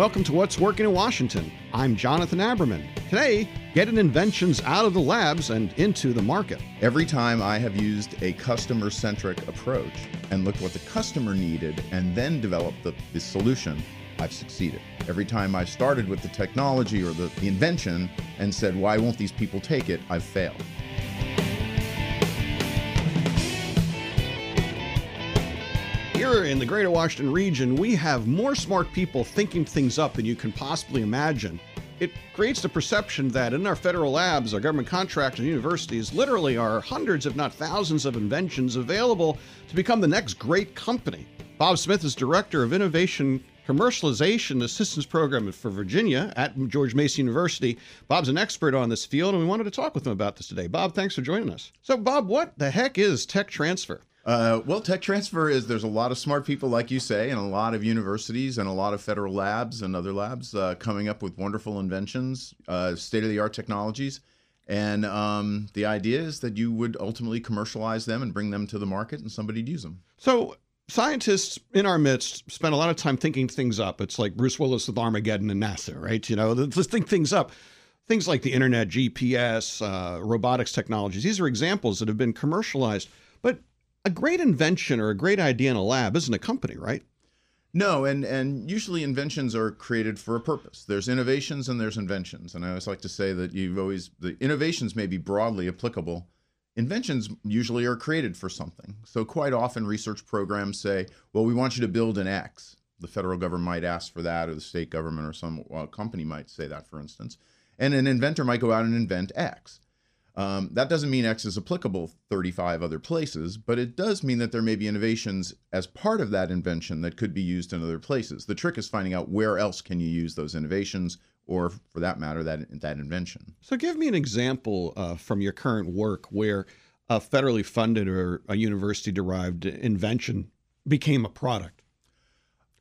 Welcome to What's Working in Washington. I'm Jonathan Aberman. Today, getting inventions out of the labs and into the market. Every time I have used a customer centric approach and looked what the customer needed and then developed the, the solution, I've succeeded. Every time I've started with the technology or the, the invention and said, why won't these people take it, I've failed. Here in the greater Washington region, we have more smart people thinking things up than you can possibly imagine. It creates the perception that in our federal labs, our government contractors, and universities literally are hundreds, if not thousands, of inventions available to become the next great company. Bob Smith is Director of Innovation Commercialization Assistance Program for Virginia at George Mason University. Bob's an expert on this field, and we wanted to talk with him about this today. Bob, thanks for joining us. So, Bob, what the heck is tech transfer? Uh, well, tech transfer is there's a lot of smart people, like you say, and a lot of universities and a lot of federal labs and other labs uh, coming up with wonderful inventions, uh, state of the art technologies. And um, the idea is that you would ultimately commercialize them and bring them to the market and somebody'd use them. So, scientists in our midst spend a lot of time thinking things up. It's like Bruce Willis with Armageddon and NASA, right? You know, let's think things up. Things like the internet, GPS, uh, robotics technologies, these are examples that have been commercialized. A great invention or a great idea in a lab isn't a company, right? No, and and usually inventions are created for a purpose. There's innovations and there's inventions, and I always like to say that you've always the innovations may be broadly applicable. Inventions usually are created for something. So quite often research programs say, "Well, we want you to build an X." The federal government might ask for that, or the state government, or some well, company might say that, for instance. And an inventor might go out and invent X. Um, that doesn't mean X is applicable 35 other places, but it does mean that there may be innovations as part of that invention that could be used in other places. The trick is finding out where else can you use those innovations, or for that matter, that that invention. So, give me an example uh, from your current work where a federally funded or a university-derived invention became a product.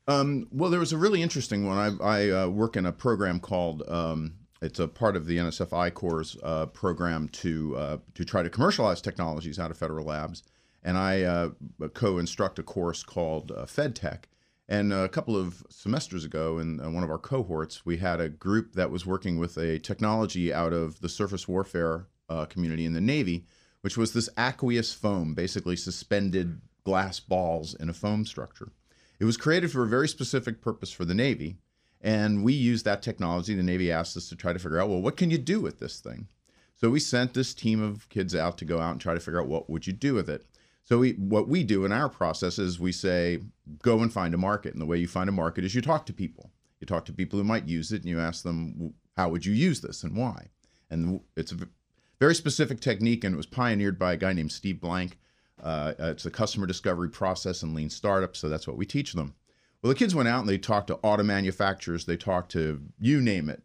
Um, well, there was a really interesting one. I, I uh, work in a program called um, it's a part of the NSF I-Corps uh, program to uh, to try to commercialize technologies out of federal labs, and I uh, co-instruct a course called uh, FedTech. And a couple of semesters ago, in uh, one of our cohorts, we had a group that was working with a technology out of the surface warfare uh, community in the Navy, which was this aqueous foam, basically suspended glass balls in a foam structure. It was created for a very specific purpose for the Navy, and we used that technology. The Navy asked us to try to figure out, well, what can you do with this thing? So we sent this team of kids out to go out and try to figure out what would you do with it. So we, what we do in our process is we say, go and find a market. And the way you find a market is you talk to people. You talk to people who might use it and you ask them, how would you use this and why? And it's a very specific technique and it was pioneered by a guy named Steve Blank. Uh, it's a customer discovery process in lean startups. So that's what we teach them. Well, the kids went out and they talked to auto manufacturers, they talked to you name it,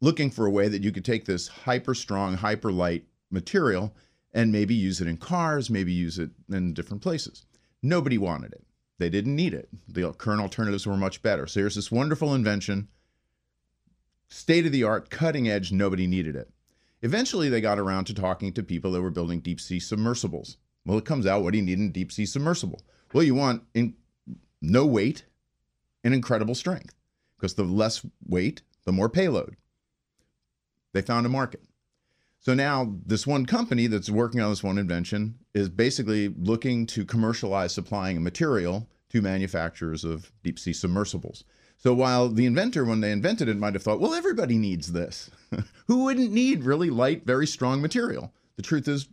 looking for a way that you could take this hyper strong, hyper light material and maybe use it in cars, maybe use it in different places. Nobody wanted it. They didn't need it. The current alternatives were much better. So here's this wonderful invention, state of the art, cutting edge, nobody needed it. Eventually, they got around to talking to people that were building deep sea submersibles. Well, it comes out what do you need in deep sea submersible? Well, you want in no weight and incredible strength because the less weight, the more payload. They found a market. So now this one company that's working on this one invention is basically looking to commercialize supplying a material to manufacturers of deep sea submersibles. So while the inventor, when they invented it, might have thought, well, everybody needs this. Who wouldn't need really light, very strong material? The truth is,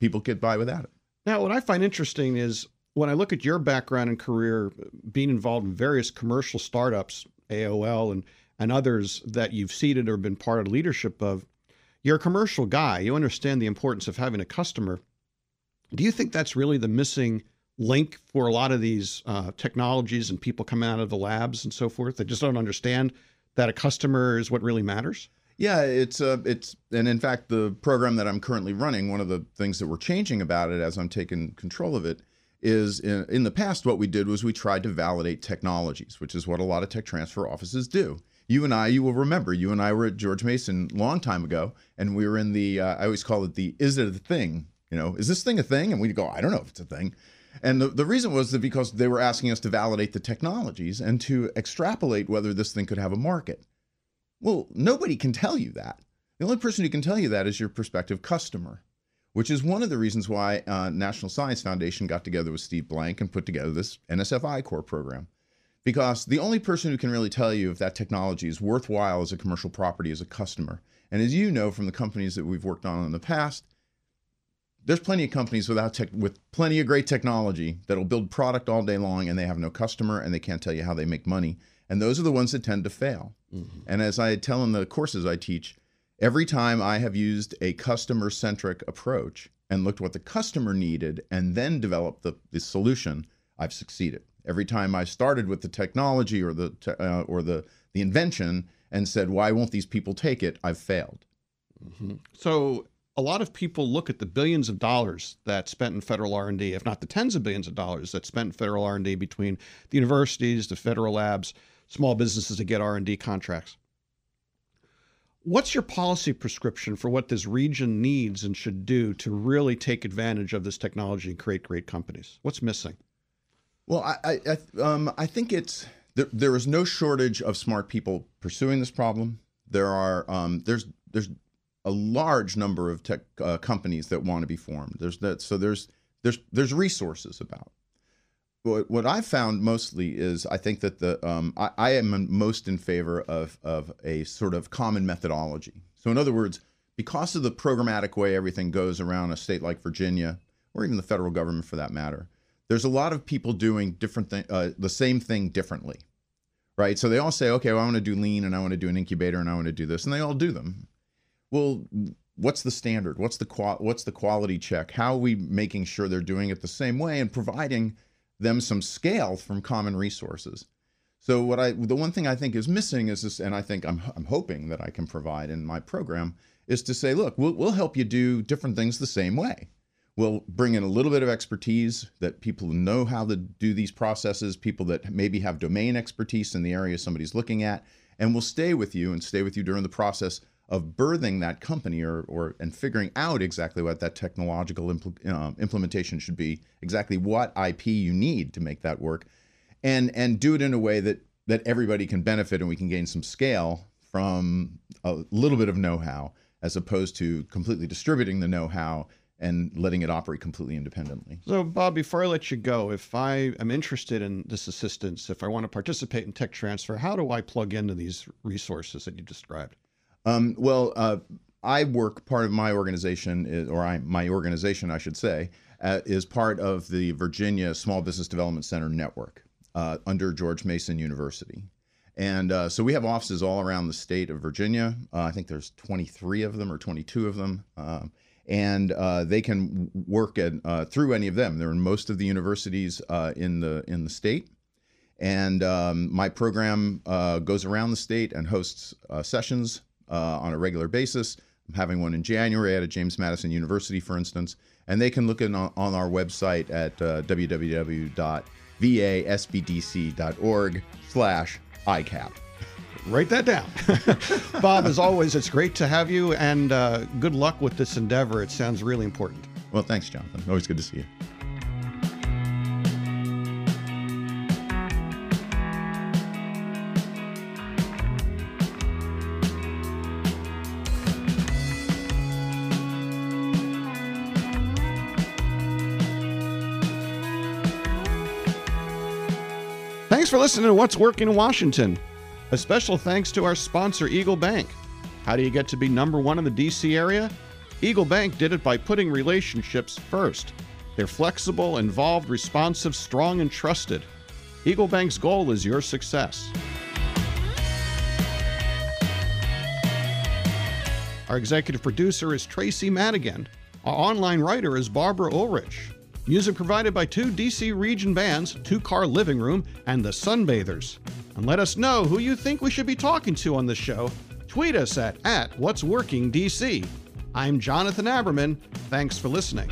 people get by without it. Now, what I find interesting is when I look at your background and career, being involved in various commercial startups, AOL and and others that you've seeded or been part of leadership of, you're a commercial guy. You understand the importance of having a customer. Do you think that's really the missing link for a lot of these uh, technologies and people coming out of the labs and so forth? They just don't understand that a customer is what really matters. Yeah, it's uh, it's and in fact, the program that I'm currently running, one of the things that we're changing about it as I'm taking control of it is in, in, the past, what we did was we tried to validate technologies, which is what a lot of tech transfer offices do. You and I, you will remember, you and I were at George Mason a long time ago, and we were in the, uh, I always call it the is it a thing? You know, is this thing a thing? And we'd go, I don't know if it's a thing. And the, the reason was that because they were asking us to validate the technologies and to extrapolate whether this thing could have a market. Well, nobody can tell you that. The only person who can tell you that is your prospective customer, which is one of the reasons why uh, National Science Foundation got together with Steve Blank and put together this NSFI I-Corps program. Because the only person who can really tell you if that technology is worthwhile as a commercial property is a customer. And as you know from the companies that we've worked on in the past, there's plenty of companies without tech, with plenty of great technology that'll build product all day long and they have no customer and they can't tell you how they make money. And those are the ones that tend to fail. Mm-hmm. And as I tell in the courses I teach, every time I have used a customer centric approach and looked what the customer needed and then developed the, the solution, I've succeeded. Every time I started with the technology or the uh, or the the invention and said, "Why won't these people take it?" I've failed. Mm-hmm. So a lot of people look at the billions of dollars that's spent in federal R&D, if not the tens of billions of dollars that's spent in federal R&D between the universities, the federal labs, small businesses to get R&D contracts. What's your policy prescription for what this region needs and should do to really take advantage of this technology and create great companies? What's missing? Well, I I, um, I think it's there, there is no shortage of smart people pursuing this problem. There are um, there's there's a large number of tech uh, companies that want to be formed. There's that, so there's there's there's resources about. What, what I've found mostly is I think that the um, I, I am most in favor of of a sort of common methodology. So in other words, because of the programmatic way everything goes around a state like Virginia, or even the federal government for that matter, there's a lot of people doing different thing, uh, the same thing differently, right? So they all say, okay, well, I want to do lean and I want to do an incubator and I want to do this, and they all do them well, what's the standard? What's the qual- what's the quality check? How are we making sure they're doing it the same way and providing them some scale from common resources? So what I the one thing I think is missing is this, and I think I'm I'm hoping that I can provide in my program is to say, look, we'll we'll help you do different things the same way. We'll bring in a little bit of expertise that people know how to do these processes, people that maybe have domain expertise in the area somebody's looking at, and we'll stay with you and stay with you during the process of birthing that company or, or and figuring out exactly what that technological impl- uh, implementation should be, exactly what IP you need to make that work, and and do it in a way that that everybody can benefit and we can gain some scale from a little bit of know-how as opposed to completely distributing the know-how and letting it operate completely independently. So, Bob, before I let you go, if I am interested in this assistance, if I want to participate in tech transfer, how do I plug into these resources that you described? Um, well, uh, I work part of my organization, or I, my organization, I should say, uh, is part of the Virginia Small Business Development Center network uh, under George Mason University. And uh, so we have offices all around the state of Virginia. Uh, I think there's 23 of them or 22 of them. Um, and uh, they can work at, through any of them. They're in most of the universities in the in the state. And um, my program goes around the state and hosts sessions uh, on a regular basis. I'm having one in January at a James Madison University, for instance, and they can look in on, on our website at uh, www.vasbdc.org slash ICAP. Write that down. Bob, as always, it's great to have you, and uh, good luck with this endeavor. It sounds really important. Well, thanks, Jonathan. Always good to see you. Thanks for listening to What's Working in Washington. A special thanks to our sponsor, Eagle Bank. How do you get to be number one in the DC area? Eagle Bank did it by putting relationships first. They're flexible, involved, responsive, strong, and trusted. Eagle Bank's goal is your success. Our executive producer is Tracy Madigan. Our online writer is Barbara Ulrich. Music provided by two DC region bands, Two Car Living Room and The Sunbathers. And let us know who you think we should be talking to on the show. Tweet us at, at What's Working DC. I'm Jonathan Aberman. Thanks for listening.